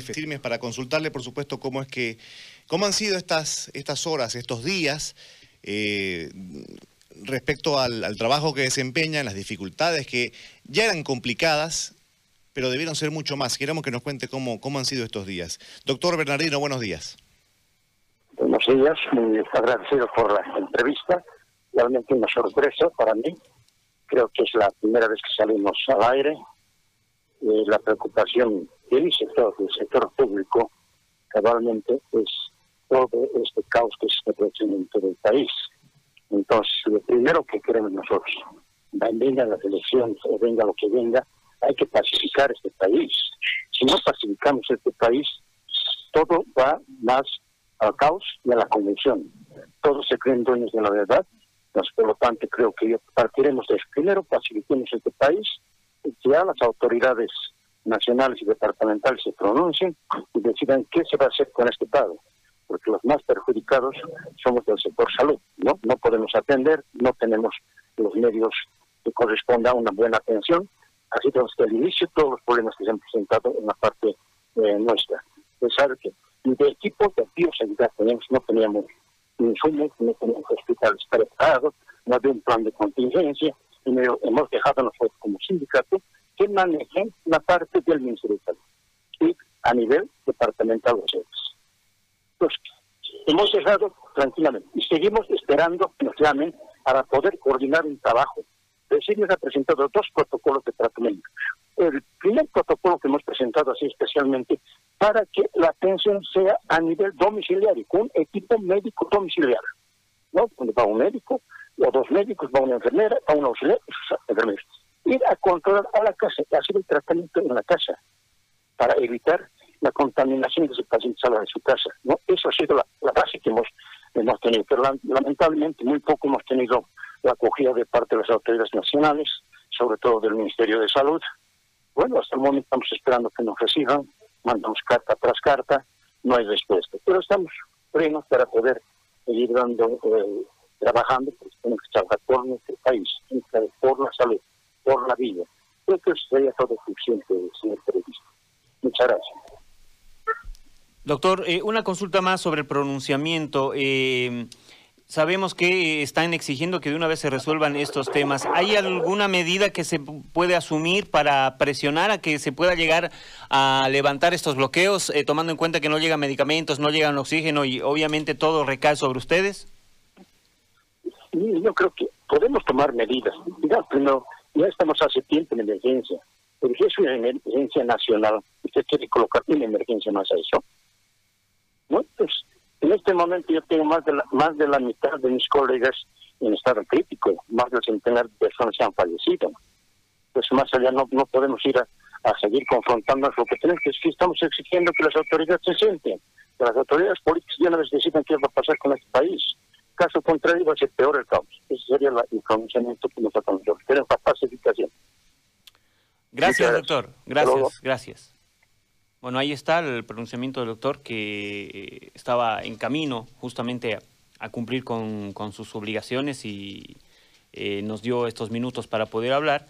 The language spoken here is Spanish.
firmes para consultarle, por supuesto, cómo es que, cómo han sido estas, estas horas, estos días, eh, respecto al, al, trabajo que desempeñan, las dificultades que ya eran complicadas, pero debieron ser mucho más. Queremos que nos cuente cómo, cómo han sido estos días. Doctor Bernardino, buenos días. Buenos días, muy agradecido por la entrevista. Realmente una sorpresa para mí. Creo que es la primera vez que salimos al aire. Eh, la preocupación del sector, del sector público, cabalmente es todo este caos que se está produciendo en todo el país. Entonces, lo primero que queremos nosotros, vengan las elecciones o venga lo que venga, hay que pacificar este país. Si no pacificamos este país, todo va más al caos y a la convulsión. Todos se creen dueños de la verdad, pues, por lo tanto creo que partiremos de primero, pacifiquemos este país, ya las autoridades nacionales y departamentales se pronuncien y decidan qué se va a hacer con este pago, porque los más perjudicados somos del sector salud, ¿no? No podemos atender, no tenemos los medios que correspondan a una buena atención, así que desde el inicio todos los problemas que se han presentado en la parte eh, nuestra. Pensar que de equipo de bioseguridad tenemos, no teníamos insumos, no teníamos hospitales preparados, no había un plan de contingencia, y hemos dejado nosotros como sindicato que manejen la parte del Ministerio de Salud y a nivel departamental de Entonces, hemos dejado tranquilamente y seguimos esperando que nos llamen para poder coordinar un trabajo. Decirles ha presentado dos protocolos de tratamiento. El primer protocolo que hemos presentado así especialmente para que la atención sea a nivel domiciliario, con equipo médico domiciliario. ¿no? Donde va un médico, o dos médicos, va una enfermera, va un auxiliar, enfermeros ir a controlar a la casa, hacer el tratamiento en la casa, para evitar la contaminación de ese paciente salga de su casa. ¿no? Eso ha sido la, base que hemos, hemos tenido, pero lamentablemente muy poco hemos tenido la acogida de parte de las autoridades nacionales, sobre todo del Ministerio de Salud. Bueno, hasta el momento estamos esperando que nos reciban, mandamos carta tras carta, no hay respuesta, pero estamos plenos para poder seguir dando, eh, trabajando, por nuestro país, por la salud por la vida. Creo sería todo suficiente, señor periodista. Muchas gracias. Doctor, eh, una consulta más sobre el pronunciamiento. Eh, sabemos que están exigiendo que de una vez se resuelvan estos temas. ¿Hay alguna medida que se puede asumir para presionar a que se pueda llegar a levantar estos bloqueos, eh, tomando en cuenta que no llegan medicamentos, no llegan oxígeno y obviamente todo recae sobre ustedes? Yo creo que podemos tomar medidas. primero, ya estamos hace tiempo en emergencia, pero es una emergencia nacional, usted quiere colocar una emergencia más a eso. ¿No? Pues en este momento yo tengo más de la, más de la mitad de mis colegas en estado crítico, más del centenar de personas que han fallecido. Pues más allá no, no podemos ir a, seguir confrontándonos. Lo que tenemos que es que estamos exigiendo que las autoridades se sienten, que las autoridades políticas ya no decidan qué va a pasar con este país. Caso contrario, va a ser peor el caos. Ese sería el pronunciamiento que nosotros queremos para pacificación. Gracias, doctor. Gracias, gracias. Bueno, ahí está el pronunciamiento del doctor que eh, estaba en camino justamente a, cumplir con, sus obligaciones y eh, nos dio estos minutos para poder hablar.